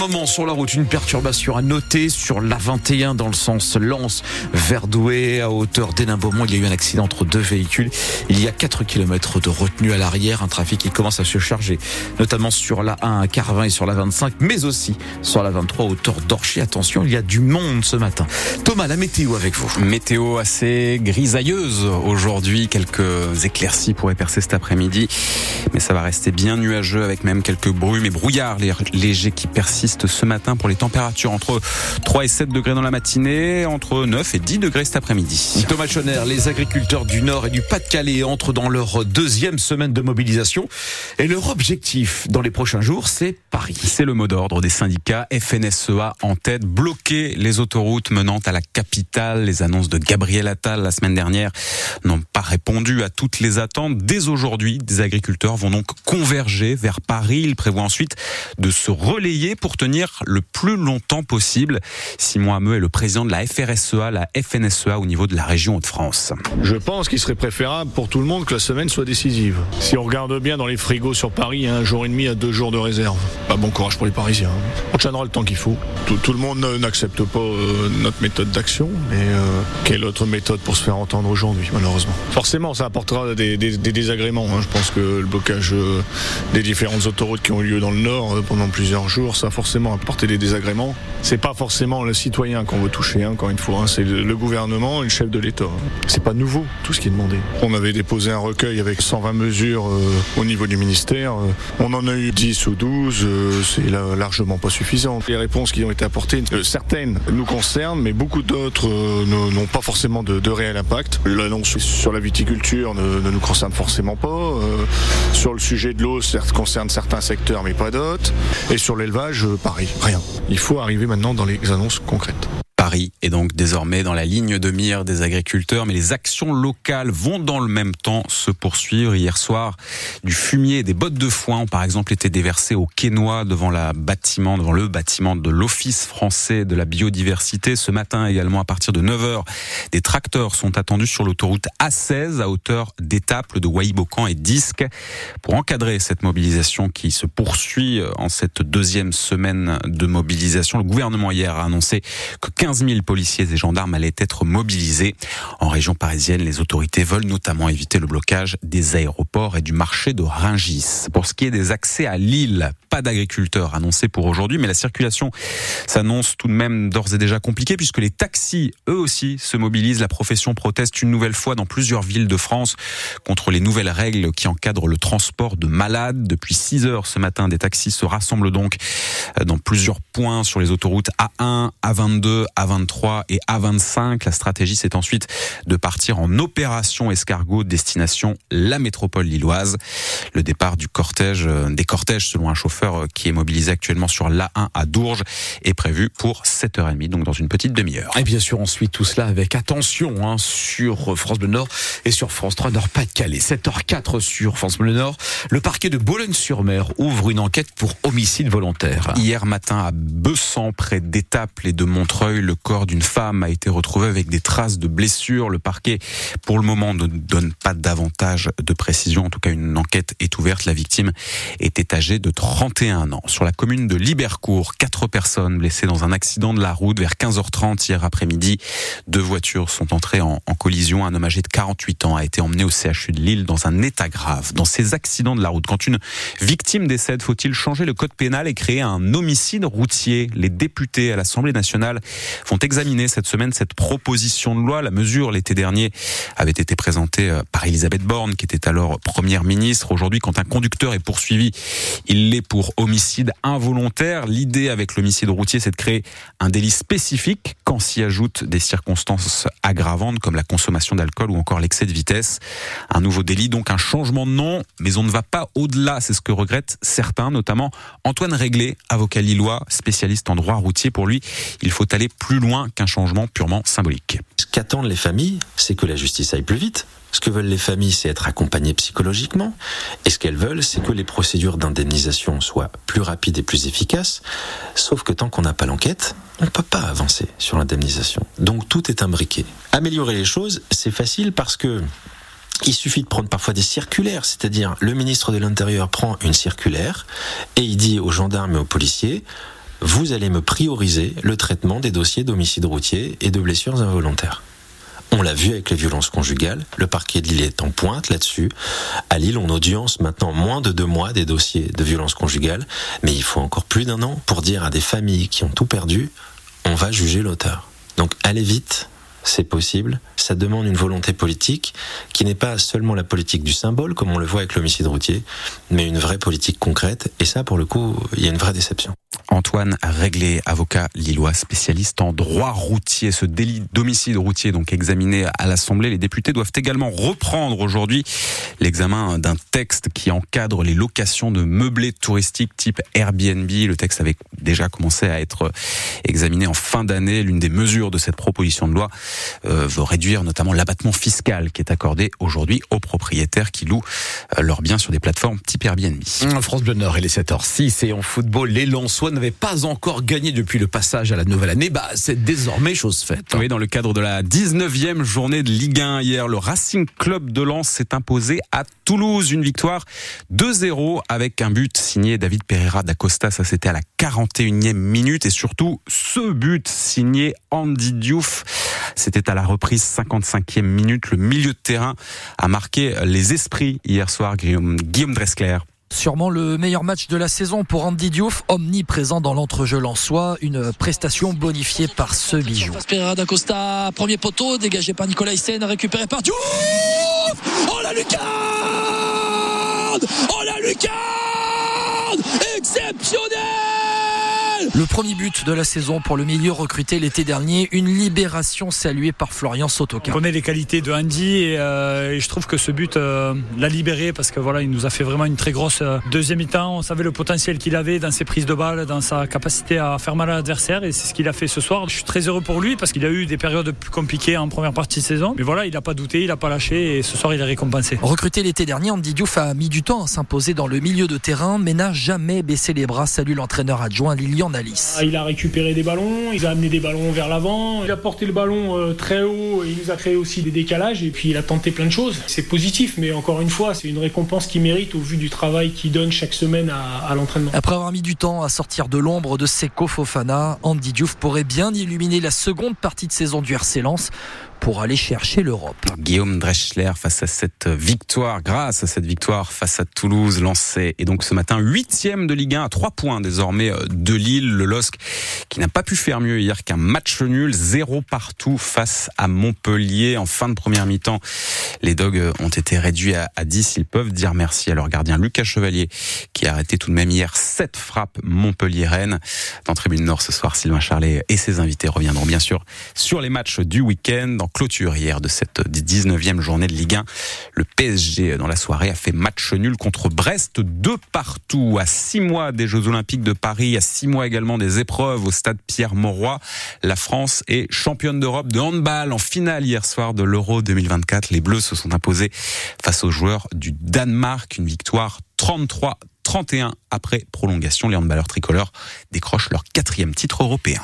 moment sur la route, une perturbation à noter sur l'A21 dans le sens Lens vers Douai à hauteur d'Hénin-Beaumont. Il y a eu un accident entre deux véhicules. Il y a 4 km de retenue à l'arrière, un trafic qui commence à se charger, notamment sur la 1 à Carvin et sur la 25, mais aussi sur la 23 hauteur d'Orchy. Attention, il y a du monde ce matin. Thomas, la météo avec vous. Météo assez grisailleuse aujourd'hui. Quelques éclaircies pourraient percer cet après-midi, mais ça va rester bien nuageux avec même quelques brumes et brouillards légers qui persistent ce matin pour les températures entre 3 et 7 degrés dans la matinée, entre 9 et 10 degrés cet après-midi. Thomas Schoner, les agriculteurs du Nord et du Pas-de-Calais entrent dans leur deuxième semaine de mobilisation et leur objectif dans les prochains jours, c'est Paris. C'est le mot d'ordre des syndicats FNSEA en tête, bloquer les autoroutes menant à la capitale. Les annonces de Gabriel Attal la semaine dernière n'ont pas répondu à toutes les attentes. Dès aujourd'hui, des agriculteurs vont donc converger vers Paris. Ils prévoient ensuite de se relayer pour tenir le plus longtemps possible. Simon Hameux est le président de la FRSEA, la FNSEA au niveau de la région Hauts-de-France. Je pense qu'il serait préférable pour tout le monde que la semaine soit décisive. Si on regarde bien dans les frigos sur Paris, un jour et demi à deux jours de réserve. Pas bon courage pour les Parisiens. On tiendra le temps qu'il faut. Tout, le monde n'accepte pas euh, notre méthode d'action, mais euh, quelle autre méthode pour se faire entendre aujourd'hui, malheureusement? Forcément, ça apportera des, désagréments. Hein. Je pense que le blocage euh, des différentes autoroutes qui ont eu lieu dans le Nord pendant plusieurs jours, ça a forcément apporté des désagréments. C'est pas forcément le citoyen qu'on veut toucher, hein, encore une fois. Hein. C'est le gouvernement et le chef de l'État. C'est pas nouveau tout ce qui est demandé. On avait déposé un recueil avec 120 mesures au niveau du ministère. on en a eu 10 ou 12. c'est largement pas suffisant. Les réponses qui ont été apportées, certaines nous concernent, mais beaucoup d'autres n'ont pas forcément de, de réel impact. L'annonce sur la viticulture ne, ne, nous concerne forcément pas. Euh, sur le sujet de l'eau, ça concerne certains secteurs, mais pas d'autres. Et sur l'élevage, pareil, rien. Il faut arriver maintenant dans les annonces concrètes. Paris est donc désormais dans la ligne de mire des agriculteurs, mais les actions locales vont dans le même temps se poursuivre. Hier soir, du fumier et des bottes de foin ont par exemple été déversés au Quénois devant la bâtiment, devant le bâtiment de l'Office français de la biodiversité. Ce matin également, à partir de 9h, des tracteurs sont attendus sur l'autoroute A16 à hauteur d'étapes de Waïbocan et Disque pour encadrer cette mobilisation qui se poursuit en cette deuxième semaine de mobilisation. Le gouvernement hier a annoncé que 15 15 000 policiers et gendarmes allaient être mobilisés. En région parisienne, les autorités veulent notamment éviter le blocage des aéroports et du marché de Ringis. Pour ce qui est des accès à Lille, pas d'agriculteurs annoncés pour aujourd'hui, mais la circulation s'annonce tout de même d'ores et déjà compliquée puisque les taxis, eux aussi, se mobilisent. La profession proteste une nouvelle fois dans plusieurs villes de France contre les nouvelles règles qui encadrent le transport de malades. Depuis 6 heures ce matin, des taxis se rassemblent donc dans plusieurs points sur les autoroutes A1, A22, a23 et A25. La stratégie, c'est ensuite de partir en opération escargot destination la métropole lilloise. Le départ du cortège, euh, des cortèges, selon un chauffeur euh, qui est mobilisé actuellement sur l'A1 à Dourges, est prévu pour 7h30, donc dans une petite demi-heure. Et bien sûr, on suit tout cela avec attention hein, sur France Bleu Nord et sur France 3 Nord-Pas-de-Calais. 7h04 sur France Bleu Nord. Le parquet de Boulogne-sur-Mer ouvre une enquête pour homicide volontaire. Hier matin à Bessan, près d'Étaples et de Montreuil, le corps d'une femme a été retrouvé avec des traces de blessures. Le parquet, pour le moment, ne donne pas davantage de précision. En tout cas, une enquête est ouverte. La victime était âgée de 31 ans. Sur la commune de Libercourt, quatre personnes blessées dans un accident de la route vers 15h30 hier après-midi. Deux voitures sont entrées en, collision. Un homme âgé de 48 ans a été emmené au CHU de Lille dans un état grave. Dans ces accidents de la route, quand une victime décède, faut-il changer le code pénal et créer un homicide routier? Les députés à l'Assemblée nationale vont examiner cette semaine cette proposition de loi. La mesure, l'été dernier, avait été présentée euh, par Elisabeth Borne, qui était alors première ministre. Aujourd'hui, quand un conducteur est poursuivi, il l'est pour homicide involontaire. L'idée avec l'homicide routier, c'est de créer un délit spécifique quand s'y ajoutent des circonstances aggravantes comme la consommation d'alcool ou encore l'excès de vitesse. Un nouveau délit, donc un changement de nom, mais on ne va pas au-delà. C'est ce que regrettent certains, notamment Antoine Réglé, avocat lillois, spécialiste en droit routier. Pour lui, il faut aller plus loin qu'un changement purement symbolique. Ce qu'attendent les familles, c'est que la justice aille plus vite. Ce que veulent les familles, c'est être accompagnées psychologiquement. Et ce qu'elles veulent, c'est que les procédures d'indemnisation soient plus rapides et plus efficaces. Sauf que tant qu'on n'a pas l'enquête, on ne peut pas avancer sur l'indemnisation. Donc tout est imbriqué. Améliorer les choses, c'est facile parce que il suffit de prendre parfois des circulaires, c'est-à-dire le ministre de l'Intérieur prend une circulaire et il dit aux gendarmes et aux policiers vous allez me prioriser le traitement des dossiers d'homicide routier et de blessures involontaires. On l'a vu avec les violences conjugales, le parquet de Lille est en pointe là-dessus. À Lille, on audience maintenant moins de deux mois des dossiers de violences conjugales, mais il faut encore plus d'un an pour dire à des familles qui ont tout perdu, on va juger l'auteur. Donc allez vite, c'est possible. Ça demande une volonté politique qui n'est pas seulement la politique du symbole, comme on le voit avec l'homicide routier, mais une vraie politique concrète. Et ça, pour le coup, il y a une vraie déception. Antoine Réglé, avocat lillois spécialiste en droit routier. Ce délit d'homicide routier donc examiné à l'Assemblée, les députés doivent également reprendre aujourd'hui l'examen d'un texte qui encadre les locations de meublés touristiques type Airbnb. Le texte avait déjà commencé à être examiné en fin d'année. L'une des mesures de cette proposition de loi euh, veut réduire notamment l'abattement fiscal qui est accordé aujourd'hui aux propriétaires qui louent euh, leurs biens sur des plateformes type Airbnb. France Bleu Nord, il est 7h06 et en football, les n'avaient pas encore gagné depuis le passage à la nouvelle année. Bah, c'est désormais chose faite. Oui, dans le cadre de la 19e journée de Ligue 1 hier, le Racing Club de Lens s'est imposé à Toulouse. Une victoire 2-0 avec un but signé David Pereira d'Acosta. Ça, c'était à la 41e minute et surtout ce but signé Andy Diouf. C'était à la reprise 55e minute. Le milieu de terrain a marqué les esprits hier soir, Guillaume, Guillaume. Sûrement le meilleur match de la saison pour Andy Diouf, omniprésent dans l'entrejeu soi, Une prestation bonifiée par ce bijou. Pereira d'Acosta, premier poteau, dégagé par Nicolas Hyssen, récupéré par Diouf. Oh la lucarne! Oh la lucarne! Exceptionnel le premier but de la saison pour le milieu recruté l'été dernier, une libération saluée par Florian Sotoka. On connaît les qualités de Andy et, euh, je trouve que ce but euh, l'a libéré parce que voilà, il nous a fait vraiment une très grosse euh, deuxième mi-temps. On savait le potentiel qu'il avait dans ses prises de balles, dans sa capacité à faire mal à l'adversaire et c'est ce qu'il a fait ce soir. Je suis très heureux pour lui parce qu'il a eu des périodes plus compliquées en première partie de saison. Mais voilà, il n'a pas douté, il n'a pas lâché et ce soir il est récompensé. Recruté l'été dernier, Andy Diouf a mis du temps à s'imposer dans le milieu de terrain mais n'a jamais baissé les bras. Salue l'entraîneur adjoint Lilian ah, il a récupéré des ballons, il a amené des ballons vers l'avant, il a porté le ballon euh, très haut, et il nous a créé aussi des décalages et puis il a tenté plein de choses. C'est positif, mais encore une fois, c'est une récompense qu'il mérite au vu du travail qu'il donne chaque semaine à, l'entraînement. Après avoir mis du temps à sortir de l'ombre de Seko Fofana, Andy Diouf pourrait bien illuminer la seconde partie de saison du RC Lens pour aller chercher l'Europe. Guillaume Dreschler face à cette victoire, grâce à cette victoire face à Toulouse, lancé et donc ce matin huitième de Ligue 1 à trois points désormais euh, de Lille, le LOSC qui n'a pas pu faire mieux hier qu'un match nul, zéro partout face à Montpellier en fin de première mi-temps. Les Dogs ont été réduits à, 10, ils peuvent dire merci à leur gardien Lucas Chevalier qui a arrêté tout de même hier sept frappes Montpellier-Rennes. Dans Tribune Nord ce soir, Sylvain Charlet et ses invités reviendront bien sûr sur les matchs du week-end clôture hier de cette 19e journée de Ligue 1. Le PSG dans la soirée a fait match nul contre Brest de partout à six mois des Jeux Olympiques de Paris, à six mois également des épreuves au stade Pierre-Mauroy. La France est championne d'Europe de handball en finale hier soir de l'Euro 2024. Les Bleus se sont imposés face aux joueurs du Danemark. Une victoire 33 31 après prolongation. Les handballeurs tricolores décrochent leur quatrième titre européen.